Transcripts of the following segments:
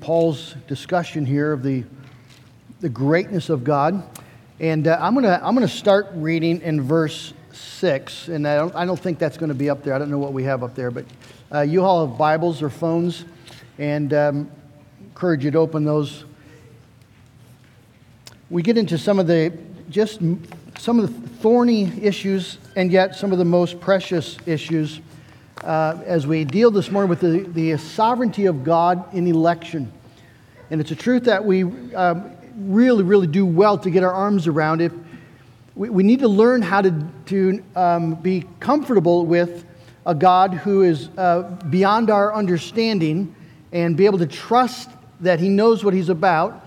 Paul's discussion here of the, the greatness of God. And uh, I'm going to I'm gonna start reading in verse 6. And I don't, I don't think that's going to be up there. I don't know what we have up there. But uh, you all have Bibles or phones. And um, encourage you to open those. We get into some of the just some of the thorny issues and yet some of the most precious issues uh, as we deal this morning with the, the sovereignty of God in election. And it's a truth that we um, really, really do well to get our arms around. If we, we need to learn how to, to um, be comfortable with a God who is uh, beyond our understanding and be able to trust that He knows what He's about,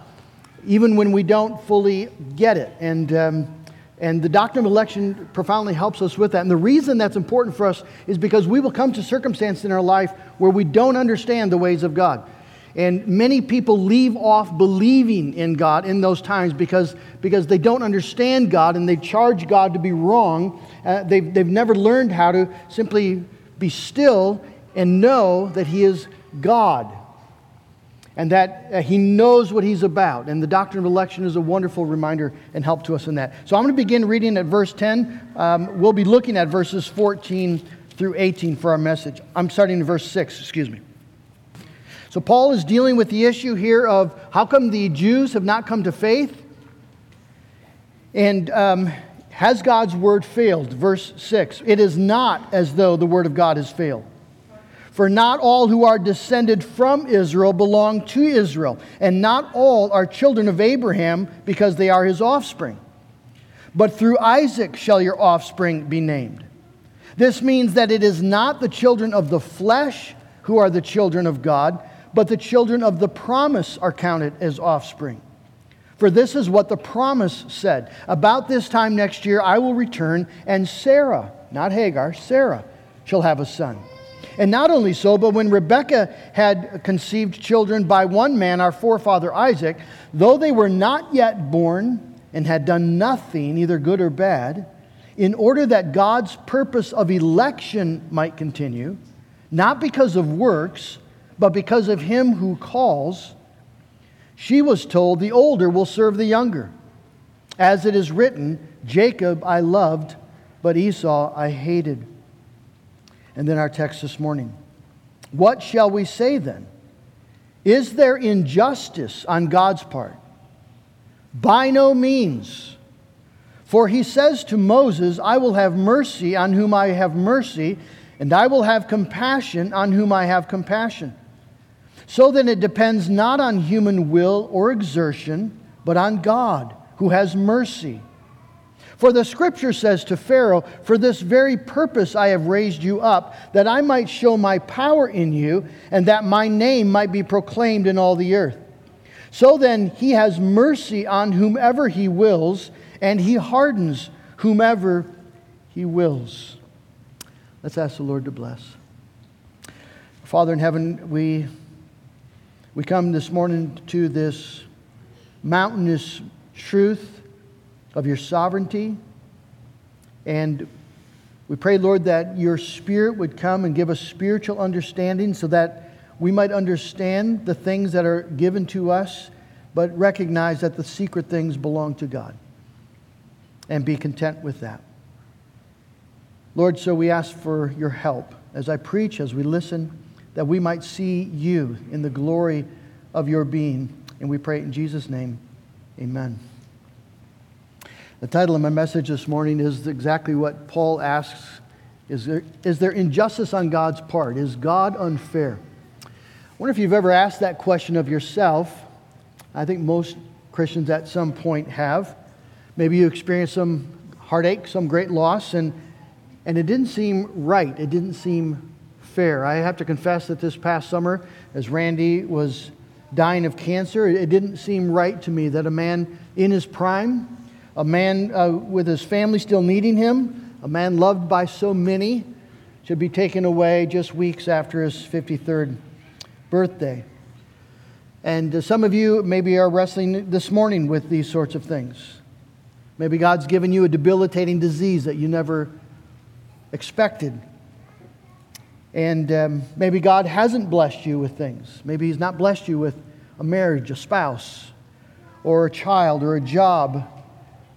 even when we don't fully get it. And um, and the doctrine of election profoundly helps us with that. And the reason that's important for us is because we will come to circumstances in our life where we don't understand the ways of God. And many people leave off believing in God in those times because, because they don't understand God and they charge God to be wrong. Uh, they've, they've never learned how to simply be still and know that He is God and that uh, he knows what he's about. And the doctrine of election is a wonderful reminder and help to us in that. So I'm going to begin reading at verse 10. Um, we'll be looking at verses 14 through 18 for our message. I'm starting in verse 6, excuse me. So Paul is dealing with the issue here of how come the Jews have not come to faith? And um, has God's word failed? Verse 6 It is not as though the word of God has failed. For not all who are descended from Israel belong to Israel, and not all are children of Abraham because they are his offspring. But through Isaac shall your offspring be named. This means that it is not the children of the flesh who are the children of God, but the children of the promise are counted as offspring. For this is what the promise said About this time next year I will return, and Sarah, not Hagar, Sarah, shall have a son. And not only so, but when Rebekah had conceived children by one man, our forefather Isaac, though they were not yet born and had done nothing, either good or bad, in order that God's purpose of election might continue, not because of works, but because of him who calls, she was told, The older will serve the younger. As it is written, Jacob I loved, but Esau I hated. And then our text this morning. What shall we say then? Is there injustice on God's part? By no means. For he says to Moses, I will have mercy on whom I have mercy, and I will have compassion on whom I have compassion. So then it depends not on human will or exertion, but on God, who has mercy. For the scripture says to Pharaoh, For this very purpose I have raised you up, that I might show my power in you, and that my name might be proclaimed in all the earth. So then he has mercy on whomever he wills, and he hardens whomever he wills. Let's ask the Lord to bless. Father in heaven, we, we come this morning to this mountainous truth of your sovereignty. And we pray, Lord, that your Spirit would come and give us spiritual understanding so that we might understand the things that are given to us, but recognize that the secret things belong to God and be content with that. Lord, so we ask for your help as I preach, as we listen, that we might see you in the glory of your being. And we pray in Jesus' name, amen. The title of my message this morning is exactly what Paul asks Is there, is there injustice on God's part? Is God unfair? I wonder if you've ever asked that question of yourself. I think most Christians at some point have. Maybe you experienced some heartache, some great loss, and, and it didn't seem right. It didn't seem fair. I have to confess that this past summer, as Randy was dying of cancer, it didn't seem right to me that a man in his prime, a man uh, with his family still needing him, a man loved by so many, should be taken away just weeks after his 53rd birthday. And uh, some of you maybe are wrestling this morning with these sorts of things. Maybe God's given you a debilitating disease that you never expected. And um, maybe God hasn't blessed you with things. Maybe He's not blessed you with a marriage, a spouse, or a child, or a job.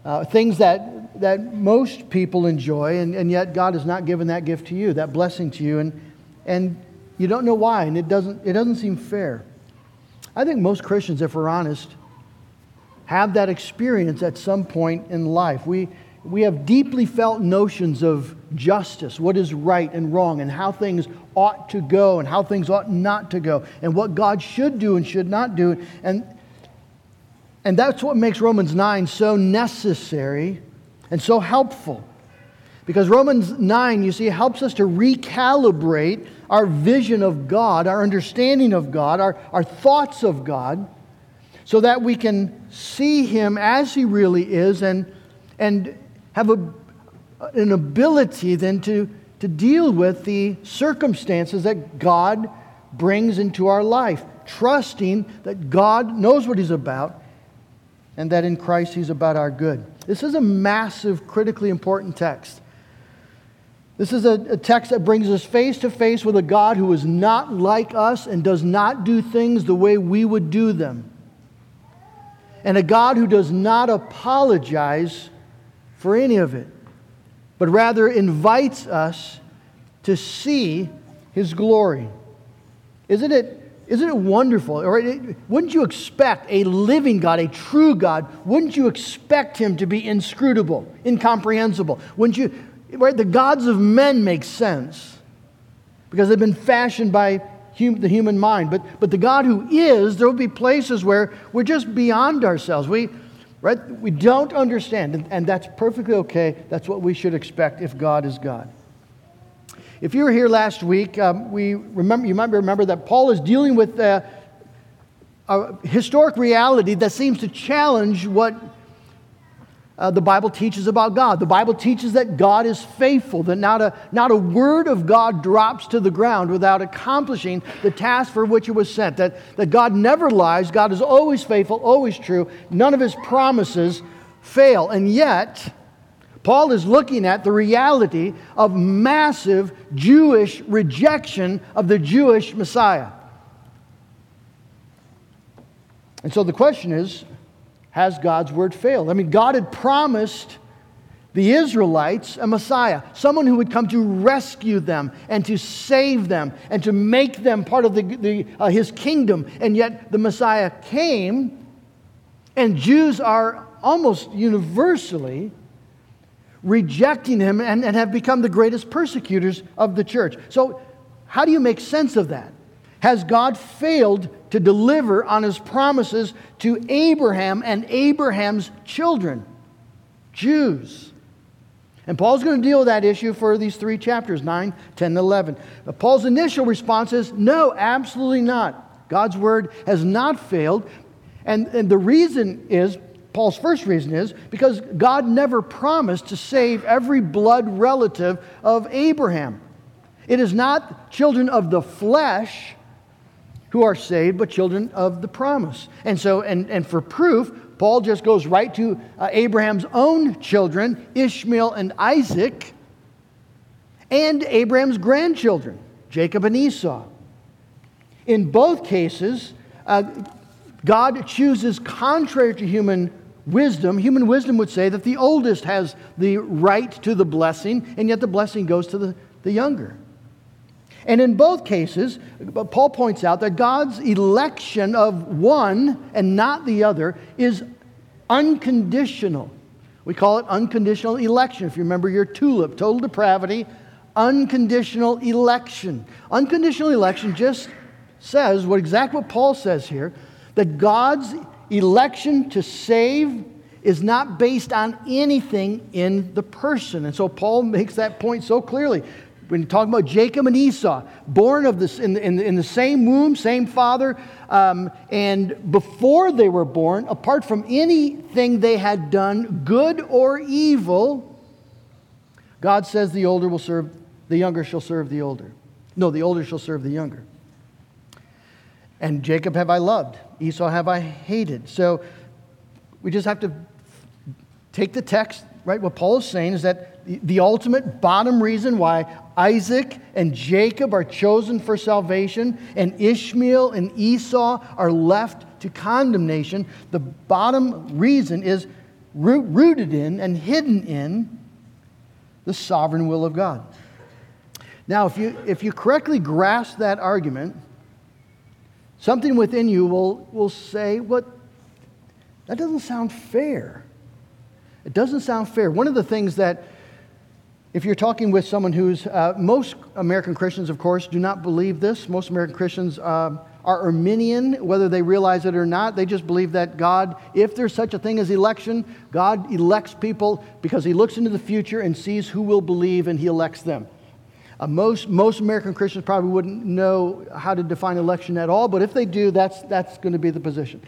Uh, things that, that most people enjoy, and, and yet God has not given that gift to you, that blessing to you, and, and you don't know why, and it doesn't, it doesn't seem fair. I think most Christians, if we're honest, have that experience at some point in life. We, we have deeply felt notions of justice, what is right and wrong, and how things ought to go and how things ought not to go, and what God should do and should not do. And, and that's what makes Romans 9 so necessary and so helpful. Because Romans 9, you see, helps us to recalibrate our vision of God, our understanding of God, our, our thoughts of God, so that we can see Him as He really is and, and have a, an ability then to, to deal with the circumstances that God brings into our life, trusting that God knows what He's about and that in Christ He's about our good. This is a massive, critically important text. This is a, a, text that brings us face to face with a God who is not like us and does not do things the way we would do them. And a God who does not apologize for any of it, but rather invites us to see his glory. Isn't it, isn't it wonderful? Or wouldn't you expect a living God, a true God, wouldn't you expect him to be inscrutable, incomprehensible? Wouldn't you? Right? The gods of men make sense because they've been fashioned by hum, the human mind. But, but the God who is, there will be places where we're just beyond ourselves. We, right? we don't understand, and, and that's perfectly okay. That's what we should expect if God is God. If you were here last week, um, we remember, you might remember that Paul is dealing with uh, a historic reality that seems to challenge what uh, the Bible teaches about God. The Bible teaches that God is faithful, that not a, not a word of God drops to the ground without accomplishing the task for which it was sent, that, that God never lies, God is always faithful, always true, none of his promises fail. And yet, Paul is looking at the reality of massive Jewish rejection of the Jewish Messiah. And so the question is has God's word failed? I mean, God had promised the Israelites a Messiah, someone who would come to rescue them and to save them and to make them part of the, the uh, his kingdom. And yet the Messiah came, and Jews are almost universally rejecting him and, and have become the greatest persecutors of the church. So, how do you make sense of that? Has God failed to deliver on his promises to Abraham and Abraham's children, Jews? And Paul's going to deal with that issue for these three chapters 9, 10, and 11. But Paul's initial response is no, absolutely not. God's word has not failed. And, and the reason is Paul's first reason is because God never promised to save every blood relative of Abraham. It is not children of the flesh who are saved, but children of the promise. And so, and, and for proof, Paul just goes right to uh, Abraham's own children, Ishmael and Isaac, and Abraham's grandchildren, Jacob and Esau. In both cases, uh, God chooses contrary to human wisdom. Human wisdom would say that the oldest has the right to the blessing, and yet the blessing goes to the, the younger. And in both cases, Paul points out that God's election of one and not the other is unconditional. We call it unconditional election. If you remember your tulip, total depravity, unconditional election. Unconditional election just says what exactly what Paul says here that God's election to save is not based on anything in the person. And so Paul makes that point so clearly when you talk about Jacob and Esau, born of this in, in, in the same womb, same father, um, and before they were born, apart from anything they had done, good or evil, God says the older will serve, the younger shall serve the older. No, the older shall serve the younger. And Jacob have I loved, Esau have I hated. So we just have to take the text, right? What Paul is saying is that the, ultimate bottom reason why Isaac and Jacob are chosen for salvation and Ishmael and Esau are left to condemnation, the bottom reason is rooted in and hidden in the sovereign will of God. Now, if you, if you correctly grasp that argument, something within you will, will say, What? That doesn't sound fair. It doesn't sound fair. One of the things that, if you're talking with someone who's, uh, most American Christians, of course, do not believe this. Most American Christians uh, are Arminian, whether they realize it or not. They just believe that God, if there's such a thing as election, God elects people because he looks into the future and sees who will believe and he elects them. Uh, most, most American Christians probably wouldn't know how to define election at all, but if they do, that's, that's going to be the position.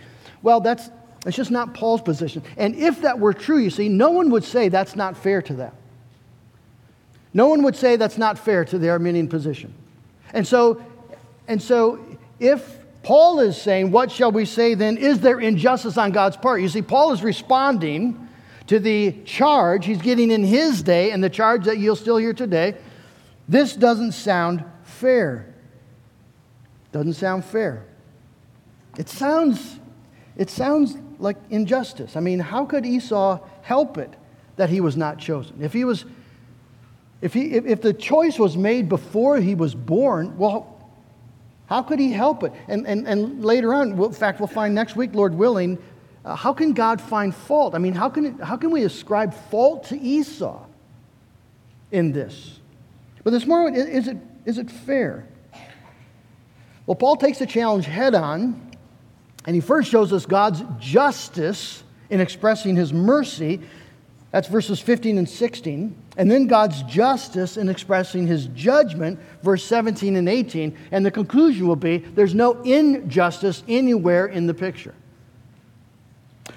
Well, that's, it's just not Paul's position. And if that were true, you see, no one would say that's not fair to them. No one would say that's not fair to the Arminian position. And so, and so if Paul is saying, What shall we say then? Is there injustice on God's part? You see, Paul is responding to the charge he's getting in his day and the charge that you'll still hear today. This doesn't sound fair. Doesn't sound fair. It sounds, it sounds like injustice. I mean, how could Esau help it that he was not chosen? If he was, if, he, if, if the choice was made before he was born, well, how could he help it? And, and, and later on, in fact, we'll find next week, Lord willing, uh, how can God find fault? I mean, how can, it, how can we ascribe fault to Esau in this? But this morning, is it, is it fair? Well, Paul takes the challenge head on and he first shows us God's justice in expressing his mercy. That's verses 15 and 16. And then God's justice in expressing his judgment, verse 17 and 18. And the conclusion will be there's no injustice anywhere in the picture.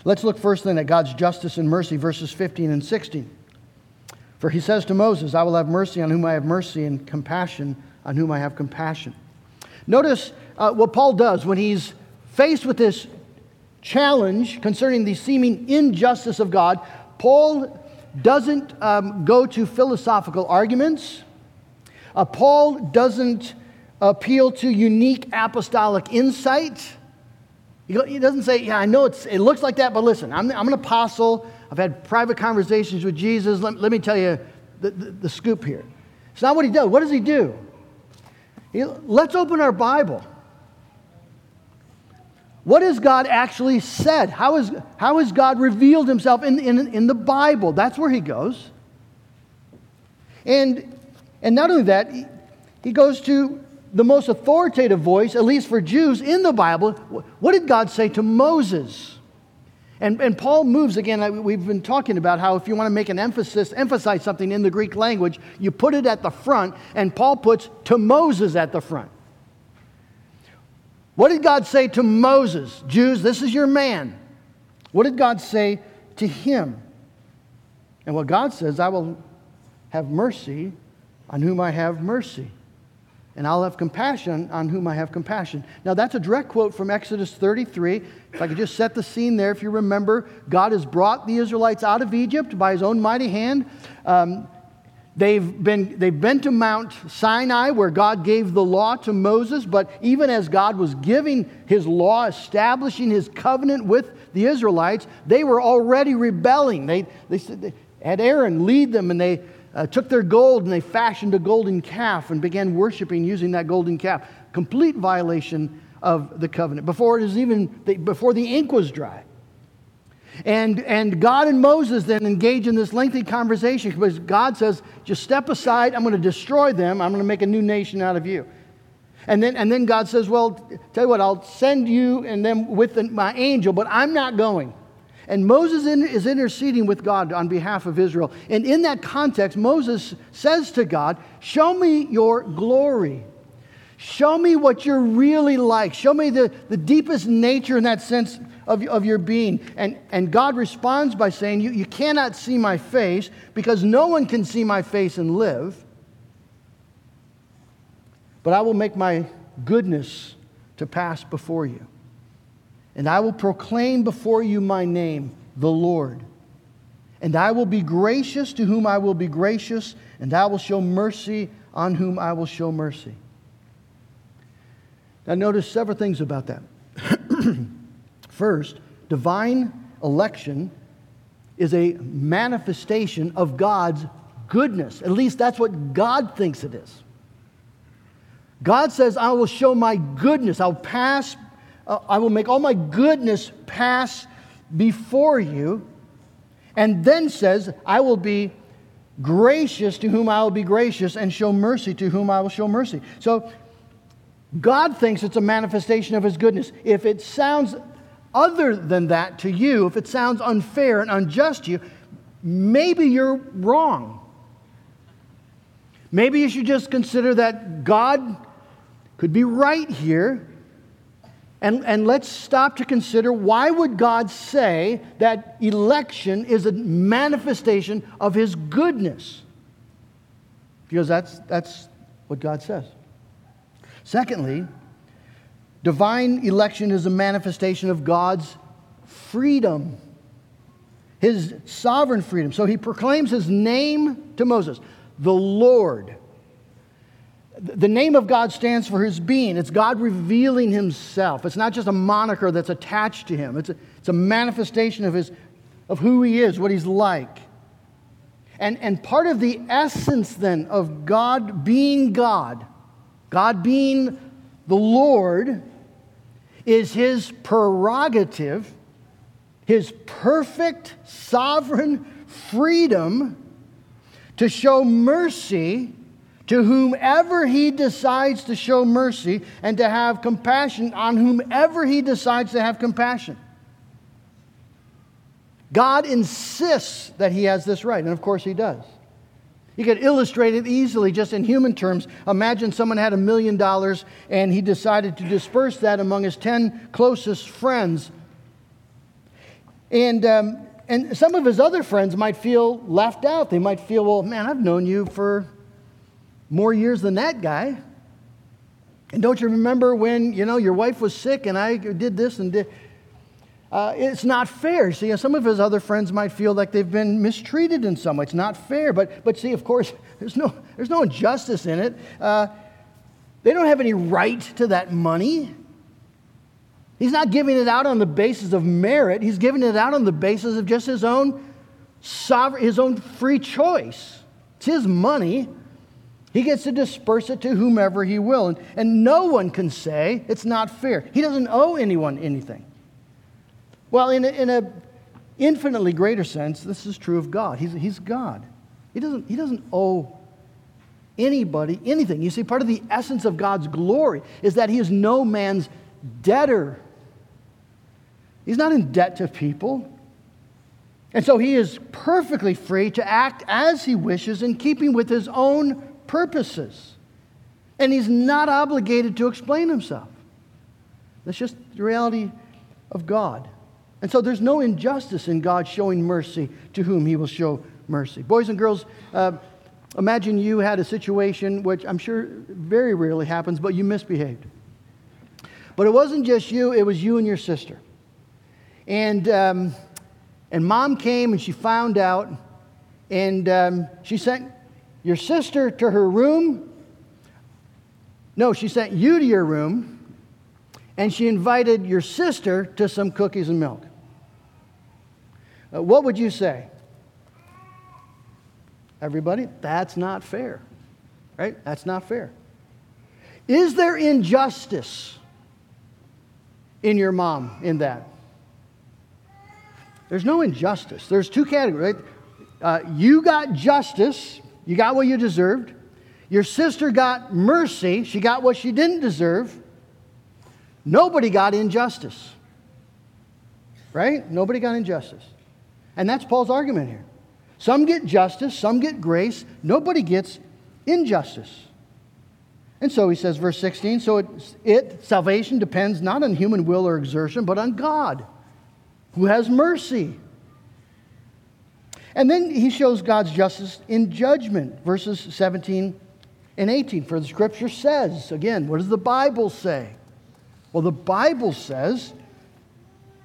Let's look first then at God's justice and mercy, verses 15 and 16. For he says to Moses, I will have mercy on whom I have mercy, and compassion on whom I have compassion. Notice uh, what Paul does when he's faced with this challenge concerning the seeming injustice of God, Paul doesn't um, go to philosophical arguments. Uh, Paul doesn't appeal to unique apostolic insight. He doesn't say, Yeah, I know it looks like that, but listen, I'm, I'm, an apostle. I've had private conversations with Jesus. Let, let me tell you the, the, the, scoop here. It's not what he does. What does he do? He, let's open our Bible. What has God actually said? How, is, how has God revealed himself in, in, in the Bible? That's where he goes. And, and not only that, he, he goes to the most authoritative voice, at least for Jews, in the Bible. What did God say to Moses? And, and Paul moves again. We've been talking about how if you want to make an emphasis, emphasize something in the Greek language, you put it at the front, and Paul puts to Moses at the front. What did God say to Moses? Jews, this is your man. What did God say to him? And what God says, I will have mercy on whom I have mercy. And I'll have compassion on whom I have compassion. Now, that's a direct quote from Exodus 33. If I could just set the scene there, if you remember, God has brought the Israelites out of Egypt by his own mighty hand. Um, They've been, they've been to Mount Sinai where God gave the law to Moses, but even as God was giving his law, establishing his covenant with the Israelites, they were already rebelling. They, they, they had Aaron lead them and they uh, took their gold and they fashioned a golden calf and began worshiping using that golden calf. Complete violation of the covenant before it is even, before the ink was dry. And, and God and Moses then engage in this lengthy conversation because God says, just step aside, I'm going to destroy them, I'm going to make a new nation out of you. And then, and then God says, well, tell you what, I'll send you and them with the, my angel, but I'm not going. And Moses is interceding with God on behalf of Israel. And in that context, Moses says to God, Show me your glory. Show me what you're really like. Show me the, the deepest nature in that sense of, of your being. And, and God responds by saying, you, you cannot see my face because no one can see my face and live. But I will make my goodness to pass before you. And I will proclaim before you my name, the Lord. And I will be gracious to whom I will be gracious, and I will show mercy on whom I will show mercy. Now, notice several things about that. First, divine election is a manifestation of God's goodness. At least that's what God thinks it is. God says, I will show my goodness. I'll pass, uh, I will make all my goodness pass before you. And then says, I will be gracious to whom I will be gracious and show mercy to whom I will show mercy. So God thinks it's a manifestation of his goodness. If it sounds other than that to you, if it sounds unfair and unjust to you, maybe you're wrong. Maybe you should just consider that God could be right here. And, and let's stop to consider why would God say that election is a manifestation of his goodness? Because that's, that's what God says. Secondly, divine election is a manifestation of God's freedom, his sovereign freedom. So he proclaims his name to Moses, the Lord. The name of God stands for his being. It's God revealing himself. It's not just a moniker that's attached to him, it's a, it's a manifestation of, his, of who he is, what he's like. And, and part of the essence then of God being God God being the Lord is his prerogative, his perfect sovereign freedom to show mercy to whomever he decides to show mercy and to have compassion on whomever he decides to have compassion. God insists that he has this right, and of course he does. You could illustrate it easily just in human terms. Imagine someone had a million dollars and he decided to disperse that among his 10 closest friends. And, um, and some of his other friends might feel left out. They might feel, well, man, I've known you for more years than that guy. And don't you remember when, you know, your wife was sick and I did this and did. Uh, it's not fair. See, some of his other friends might feel like they've been mistreated in some way. It's not fair. But, but see, of course, there's no, there's no injustice in it. Uh, they don't have any right to that money. He's not giving it out on the basis of merit. He's giving it out on the basis of just his own sovereign, his own free choice. It's his money. He gets to disperse it to whomever he will. And, and no one can say it's not fair. He doesn't owe anyone anything. Well, in a, in a infinitely greater sense, this is true of God. He's, he's God. He doesn't, he doesn't owe anybody anything. You see, part of the essence of God's glory is that He is no man's debtor. He's not in debt to people. And so He is perfectly free to act as He wishes in keeping with His own purposes. And He's not obligated to explain Himself. That's just the reality of God. And so there's no injustice in God showing mercy to whom he will show mercy. Boys and girls, uh, imagine you had a situation which I'm sure very rarely happens, but you misbehaved. But it wasn't just you, it was you and your sister. And, um, and mom came and she found out, and um, she sent your sister to her room. No, she sent you to your room, and she invited your sister to some cookies and milk. Uh, what would you say? Everybody, that's not fair. Right? That's not fair. Is there injustice in your mom in that? There's no injustice. There's two categories, right? Uh, you got justice, you got what you deserved. Your sister got mercy, she got what she didn't deserve. Nobody got injustice. Right? Nobody got injustice. And that's Paul's argument here. Some get justice, some get grace, nobody gets injustice. And so he says, verse 16, so it, it, salvation depends not on human will or exertion, but on God, who has mercy. And then he shows God's justice in judgment, verses 17 and 18. For the scripture says, again, what does the Bible say? Well, the Bible says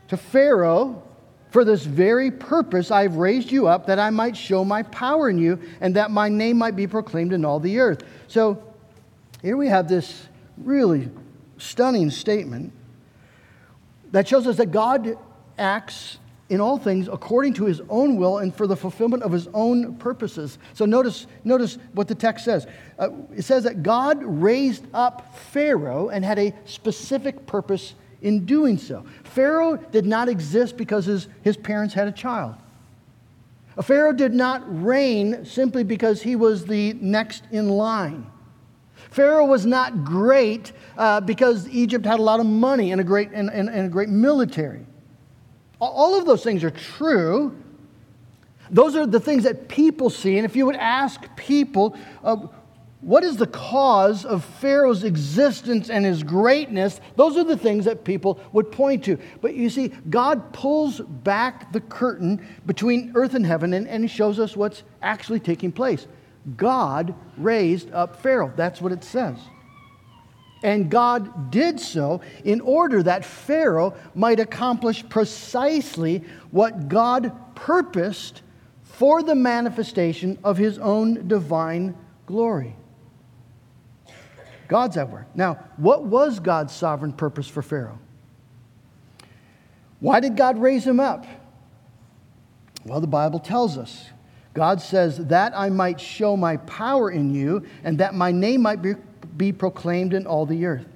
to Pharaoh, For this very purpose I have raised you up, that I might show my power in you, and that my name might be proclaimed in all the earth. So here we have this really stunning statement that shows us that God acts in all things according to his own will and for the fulfillment of his own purposes. So notice, notice what the text says. Uh, it says that God raised up Pharaoh and had a specific purpose in doing so. Pharaoh did not exist because his, his parents had a child. A Pharaoh did not reign simply because he was the next in line. Pharaoh was not great uh, because Egypt had a lot of money and a great, and, and, and a great military. All of those things are true. Those are the things that people see. And if you would ask people, uh, what is the cause of Pharaoh's existence and his greatness? Those are the things that people would point to. But you see, God pulls back the curtain between earth and heaven and, and shows us what's actually taking place. God raised up Pharaoh. That's what it says. And God did so in order that Pharaoh might accomplish precisely what God purposed for the manifestation of his own divine glory. God's at work. Now, what was God's sovereign purpose for Pharaoh? Why did God raise him up? Well, the Bible tells us. God says, That I might show my power in you, and that my name might be be proclaimed in all the earth.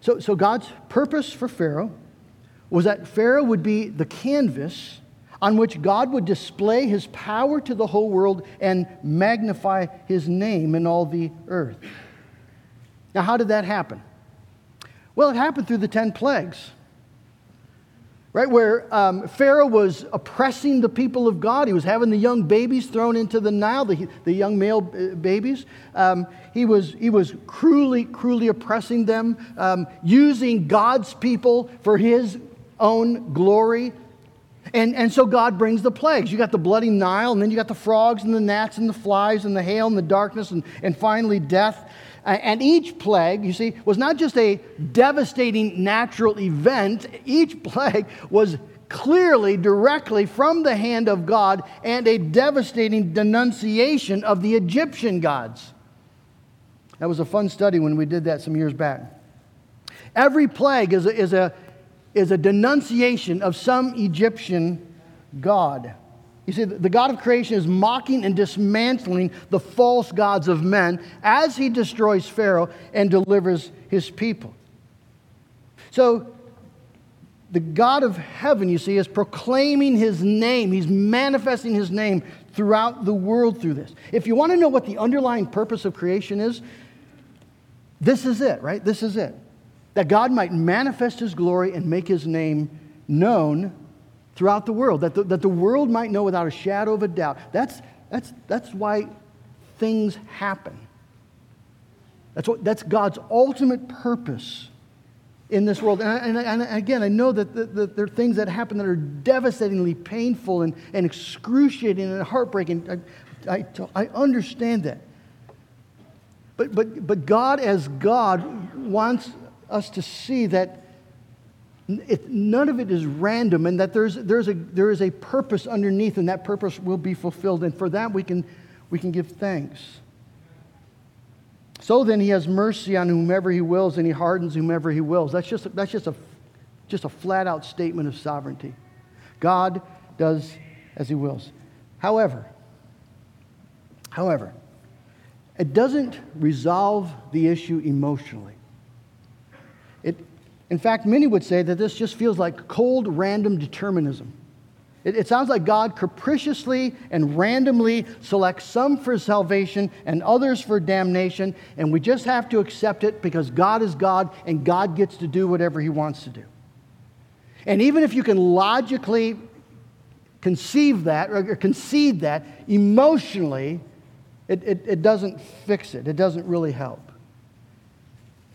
So, so God's purpose for Pharaoh was that Pharaoh would be the canvas on which God would display his power to the whole world and magnify his name in all the earth. Now, how did that happen? Well, it happened through the 10 plagues right? Where um, Pharaoh was oppressing the people of God. He was having the young babies thrown into the Nile, the, the young male uh, babies. Um, he, was, he was cruelly, cruelly oppressing them, um, using God's people for his own glory. And, and so God brings the plagues. You got the bloody Nile, and then you got the frogs and the gnats and the flies and the hail and the darkness, and, and finally death. And each plague, you see, was not just a devastating natural event, each plague was clearly, directly from the hand of God and a devastating denunciation of the Egyptian gods. That was a fun study when we did that some years back. Every plague is a, is a, is a denunciation of some Egyptian god. You see, the God of creation is mocking and dismantling the false gods of men as he destroys Pharaoh and delivers his people. So, the God of heaven, you see, is proclaiming his name. He's manifesting his name throughout the world through this. If you want to know what the underlying purpose of creation is, this is it, right? This is it. That God might manifest his glory and make his name known throughout the world, that the, that the world might know without a shadow of a doubt. That's, that's, that's why things happen. That's, what, that's God's ultimate purpose in this world. And, and, and again, I know that, that, there are things that happen that are devastatingly painful and, and excruciating and heartbreaking. I, I, I understand that. But, but, but God, as God, wants us to see that it, none of it is random and that there's, there's a, there is a purpose underneath and that purpose will be fulfilled. And for that, we can, we can give thanks. So then, he has mercy on whomever he wills and he hardens whomever he wills. That's just, that's just, a, just a flat out statement of sovereignty. God does as he wills. However, however, it doesn't resolve the issue emotionally. In fact, many would say that this just feels like cold, random determinism. It, it, sounds like God capriciously and randomly selects some for salvation and others for damnation, and we just have to accept it because God is God and God gets to do whatever He wants to do. And even if you can logically conceive that or concede that, emotionally, it, it, it doesn't fix it, it doesn't really help.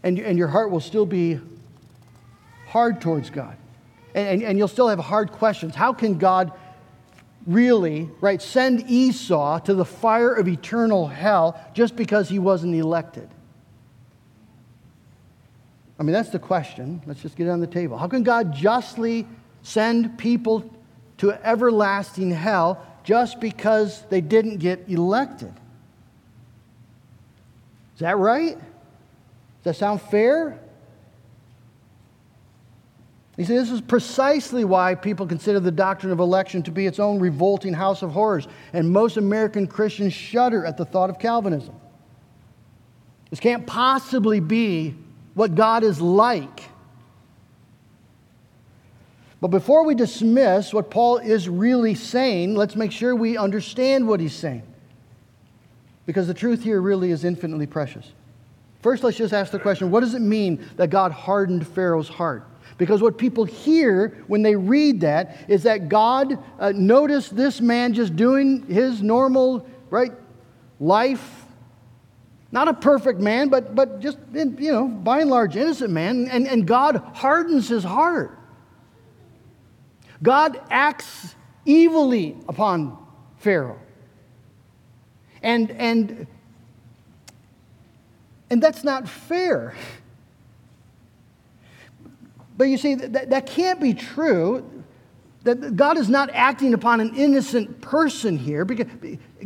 And, and your heart will still be hard towards God. And, and, and, you'll still have hard questions. How can God really, right, send Esau to the fire of eternal hell just because he wasn't elected? I mean, that's the question. Let's just get it on the table. How can God justly send people to everlasting hell just because they didn't get elected. Is that right? Does that sound fair? You see, this is precisely why people consider the doctrine of election to be its own revolting house of horrors, and most American Christians shudder at the thought of Calvinism. This can't possibly be what God is like. But before we dismiss what Paul is really saying, let's make sure we understand what he's saying. Because the truth here really is infinitely precious. First, let's just ask the question what does it mean that God hardened Pharaoh's heart? Because what people hear when they read that is that God uh, noticed this man just doing his normal, right, life. Not a perfect man, but, but just, you know, by and large, innocent man. And, and God hardens his heart. God acts evilly upon Pharaoh. And, and, and that's not fair. But you see, that, that can't be true. That God is not acting upon an innocent person here because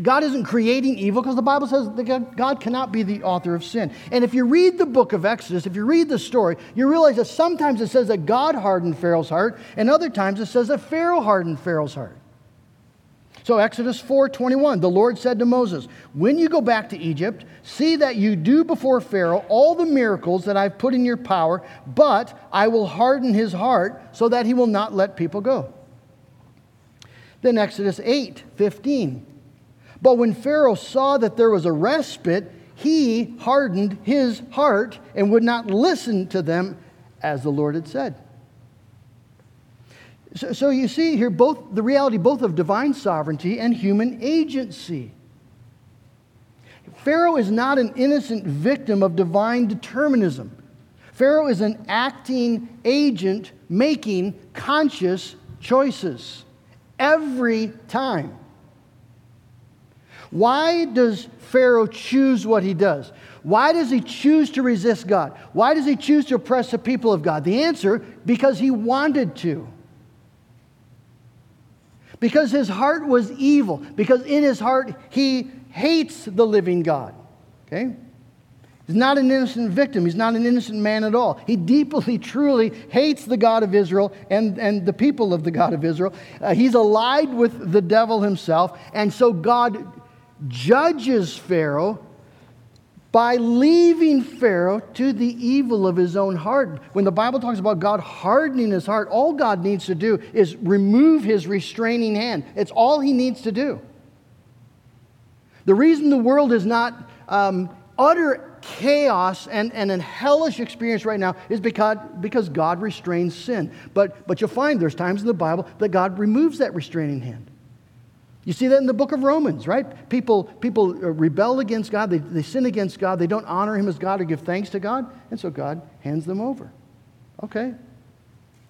God isn't creating evil because the Bible says that God cannot be the author of sin. And if you read the book of Exodus, if you read the story, you realize that sometimes it says that God hardened Pharaoh's heart, and other times it says that Pharaoh hardened Pharaoh's heart. So Exodus 4:21, the Lord said to Moses, "When you go back to Egypt, see that you do before Pharaoh all the miracles that I've put in your power, but I will harden his heart so that he will not let people go." Then Exodus 8:15. But when Pharaoh saw that there was a respite, he hardened his heart and would not listen to them as the Lord had said. So, so you see here both the reality both of divine sovereignty and human agency. Pharaoh is not an innocent victim of divine determinism. Pharaoh is an acting agent making conscious choices every time. Why does Pharaoh choose what he does? Why does he choose to resist God? Why does he choose to oppress the people of God? The answer because he wanted to because his heart was evil, because in his heart he hates the living God. Okay? He's not an innocent victim. He's not an innocent man at all. He deeply, truly hates the God of Israel and, and the people of the God of Israel. Uh, he's allied with the devil himself. And so God judges Pharaoh by leaving Pharaoh to the evil of his own heart. When the Bible talks about God hardening his heart, all God needs to do is remove his restraining hand. It's all he needs to do. The reason the world is not um, utter chaos and, and a hellish experience right now is because, because God restrains sin. But, but you'll find there's times in the Bible that God removes that restraining hand. You see that in the book of Romans, right? People, people uh, rebel against God, they, they sin against God, they don't honor Him as God or give thanks to God, and so God hands them over. Okay,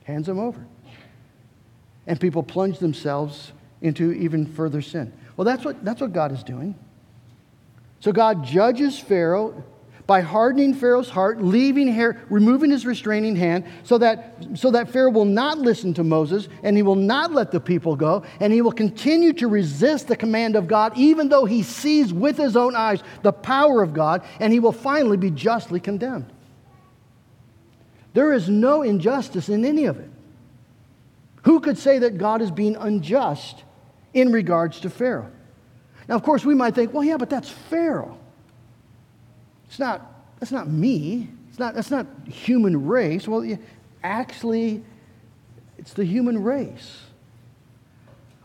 hands them over. And people plunge themselves into even further sin. Well, that's what, that's what God is doing. So God judges Pharaoh by hardening Pharaoh's heart, leaving hair, removing his restraining hand, so that, so that Pharaoh will not listen to Moses and he will not let the people go, and he will continue to resist the command of God, even though he sees with his own eyes the power of God, and he will finally be justly condemned. There is no injustice in any of it. Who could say that God is being unjust in regards to Pharaoh? Now, of course, we might think, well, yeah, but that's Pharaoh. It's not, that's not me. It's not, that's not human race. Well, actually, it's the human race.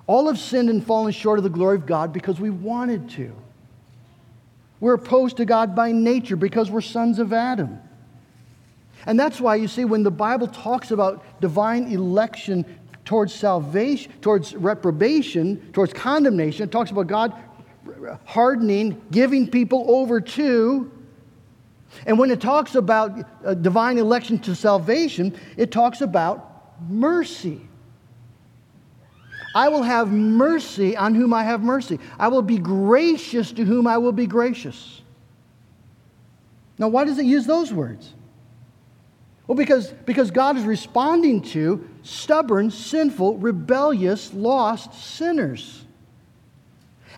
All have sinned and fallen short of the glory of God because we wanted to. We're opposed to God by nature because we're sons of Adam. And that's why you see when the Bible talks about divine election towards salvation, towards reprobation, towards condemnation, it talks about God hardening, giving people over to and when it talks about uh, divine election to salvation, it talks about mercy. I will have mercy on whom I have mercy. I will be gracious to whom I will be gracious. Now, why does it use those words? Well, because, because God is responding to stubborn, sinful, rebellious, lost sinners.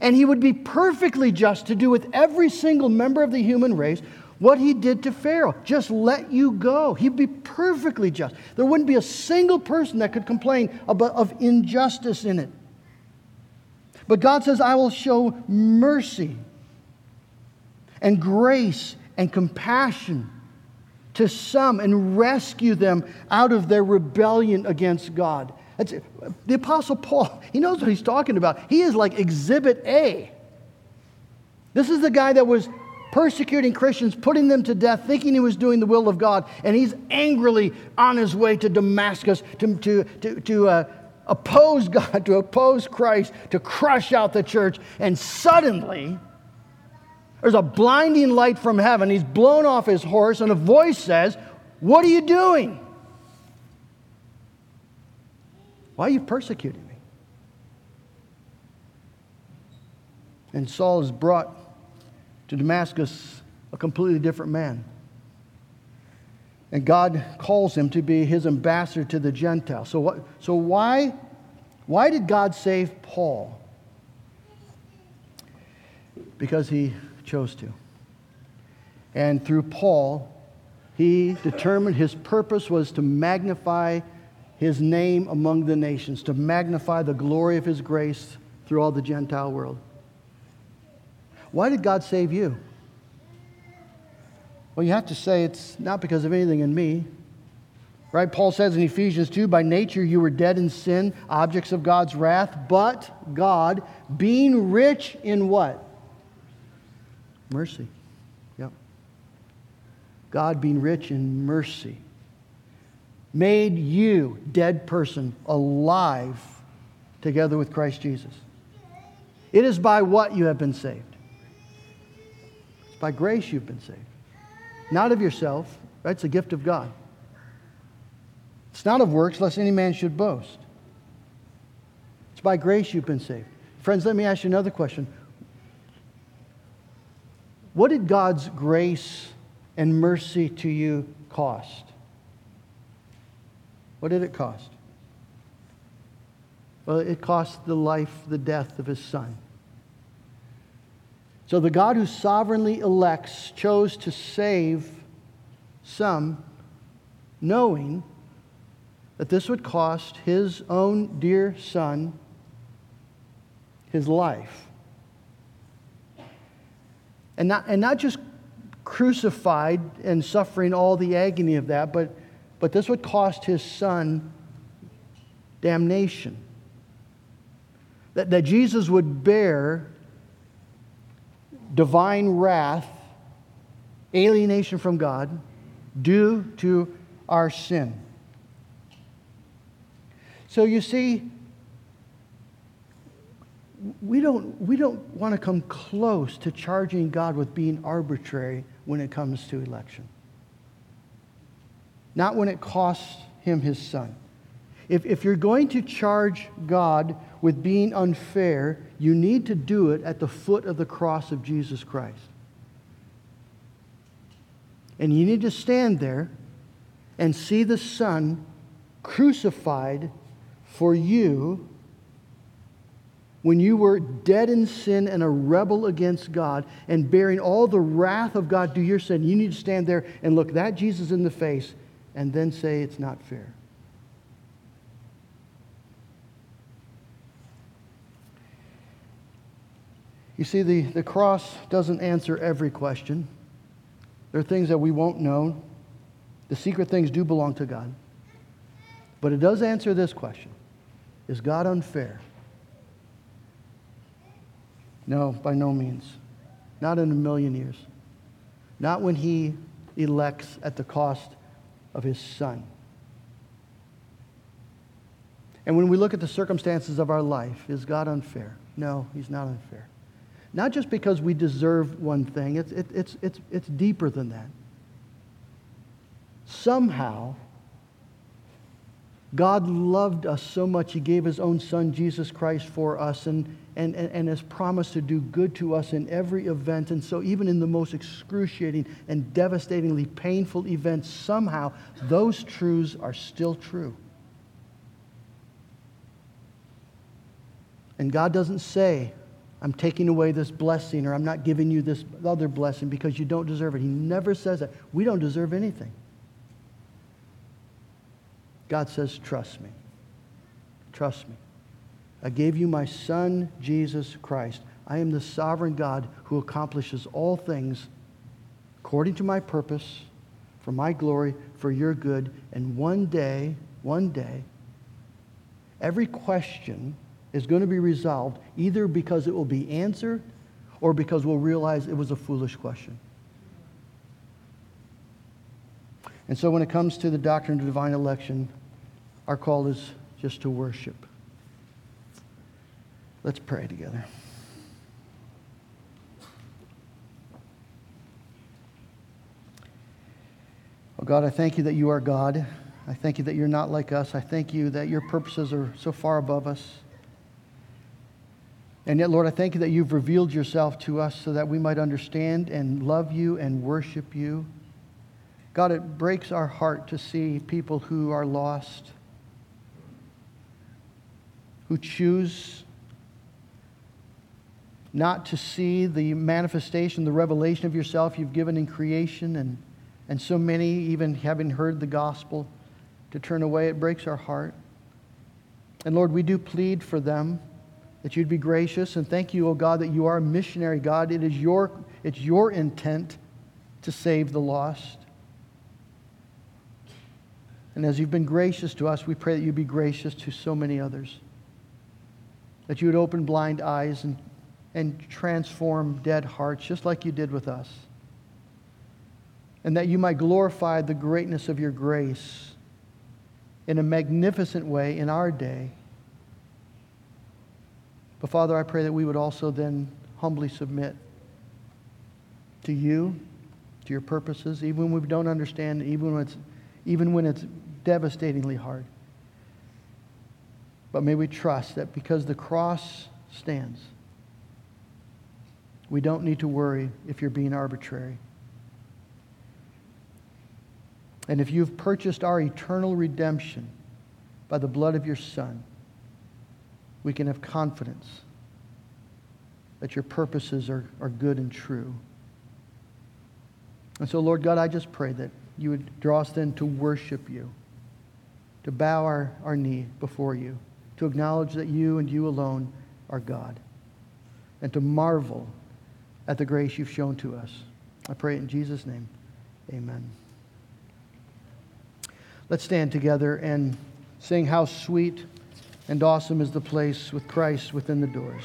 And he would be perfectly just to do with every single member of the human race what he did to Pharaoh. Just let you go. He'd be perfectly just. There wouldn't be a single person that could complain about, of injustice in it. But God says, I will show mercy and grace and compassion to some and rescue them out of their rebellion against God. That's, the Apostle Paul, he knows what he's talking about. He is like exhibit A. This is the guy that was persecuting Christians, putting them to death, thinking he was doing the will of God, and he's angrily on his way to Damascus to, to, to, to uh, oppose God, to oppose Christ, to crush out the church. And suddenly, there's a blinding light from heaven. He's blown off his horse, and a voice says, What are you doing? Why are you persecuting me? And Saul is brought to Damascus a completely different man. And God calls him to be his ambassador to the Gentiles. So, what, so why, why did God save Paul? Because he chose to. And through Paul, he determined his purpose was to magnify his name among the nations, to magnify the glory of his grace through all the Gentile world. Why did God save you? Well, you have to say it's not because of anything in me. Right? Paul says in Ephesians 2 by nature you were dead in sin, objects of God's wrath, but God, being rich in what? Mercy. Yep. God being rich in mercy made you, dead person, alive together with Christ Jesus. It is by what you have been saved. By grace you've been saved. Not of yourself, right? It's a gift of God. It's not of works, lest any man should boast. It's by grace you've been saved. Friends, let me ask you another question. What did God's grace and mercy to you cost? What did it cost? Well, it cost the life, the death of his son. So the God who sovereignly elects chose to save some, knowing that this would cost his own dear son his life. And not, and not just crucified and suffering all the agony of that, but but this would cost his son damnation. That, that Jesus would bear divine wrath, alienation from God, due to our sin. So you see, we don't, we don't want to come close to charging God with being arbitrary when it comes to election not when it costs him his son. If, if you're going to charge God with being unfair, you need to do it at the foot of the cross of Jesus Christ. And you need to stand there and see the Son crucified for you when you were dead in sin and a rebel against God and bearing all the wrath of God due your sin. You need to stand there and look that Jesus in the face and then say it's not fair. You see, the, the cross doesn't answer every question. There are things that we won't know. The secret things do belong to God. But it does answer this question Is God unfair? No, by no means. Not in a million years. Not when He elects at the cost of his son. And when we look at the circumstances of our life, is God unfair? No, he's not unfair. Not just because we deserve one thing, it's, it, it's, it's, it's deeper than that. Somehow, God loved us so much, He gave His own Son, Jesus Christ, for us, and, and, and, has promised to do good to us in every event. And so, even in the most excruciating and devastatingly painful events, somehow those truths are still true. And God doesn't say, I'm taking away this blessing or I'm not giving you this other blessing because you don't deserve it. He never says that. We don't deserve anything. God says, Trust me. Trust me. I gave you my Son, Jesus Christ. I am the sovereign God who accomplishes all things according to my purpose, for my glory, for your good. And one day, one day, every question is going to be resolved either because it will be answered or because we'll realize it was a foolish question. And so when it comes to the doctrine of divine election, our call is just to worship. Let's pray together. Oh God, I thank you that you are God. I thank you that you're not like us. I thank you that your purposes are so far above us. And yet, Lord, I thank you that you've revealed yourself to us so that we might understand and love you and worship you. God, it breaks our heart to see people who are lost, who choose not to see the manifestation, the revelation of yourself you've given in creation, and, and so many, even having heard the gospel, to turn away. It breaks our heart. And Lord, we do plead for them that you'd be gracious. And thank you, O oh God, that you are a missionary God. It is your, it's your intent to save the lost. And as you've been gracious to us, we pray that you'd be gracious to so many others. That you would open blind eyes and, and transform dead hearts, just like you did with us. And that you might glorify the greatness of your grace in a magnificent way in our day but Father, I pray that we would also then humbly submit to you, to your purposes, even when we don't understand, even when it's, even when it's devastatingly hard. But may we trust that because the cross stands, we don't need to worry if you're being arbitrary. And if you've purchased our eternal redemption by the blood of your Son, we can have confidence that your purposes are, are good and true. And so, Lord God, I just pray that you would draw us then to worship you, to bow our, our knee before you, to acknowledge that you and you alone are God, and to marvel at the grace you've shown to us. I pray in Jesus' name. Amen. Let's stand together and sing How Sweet and awesome is the place with Christ within the doors.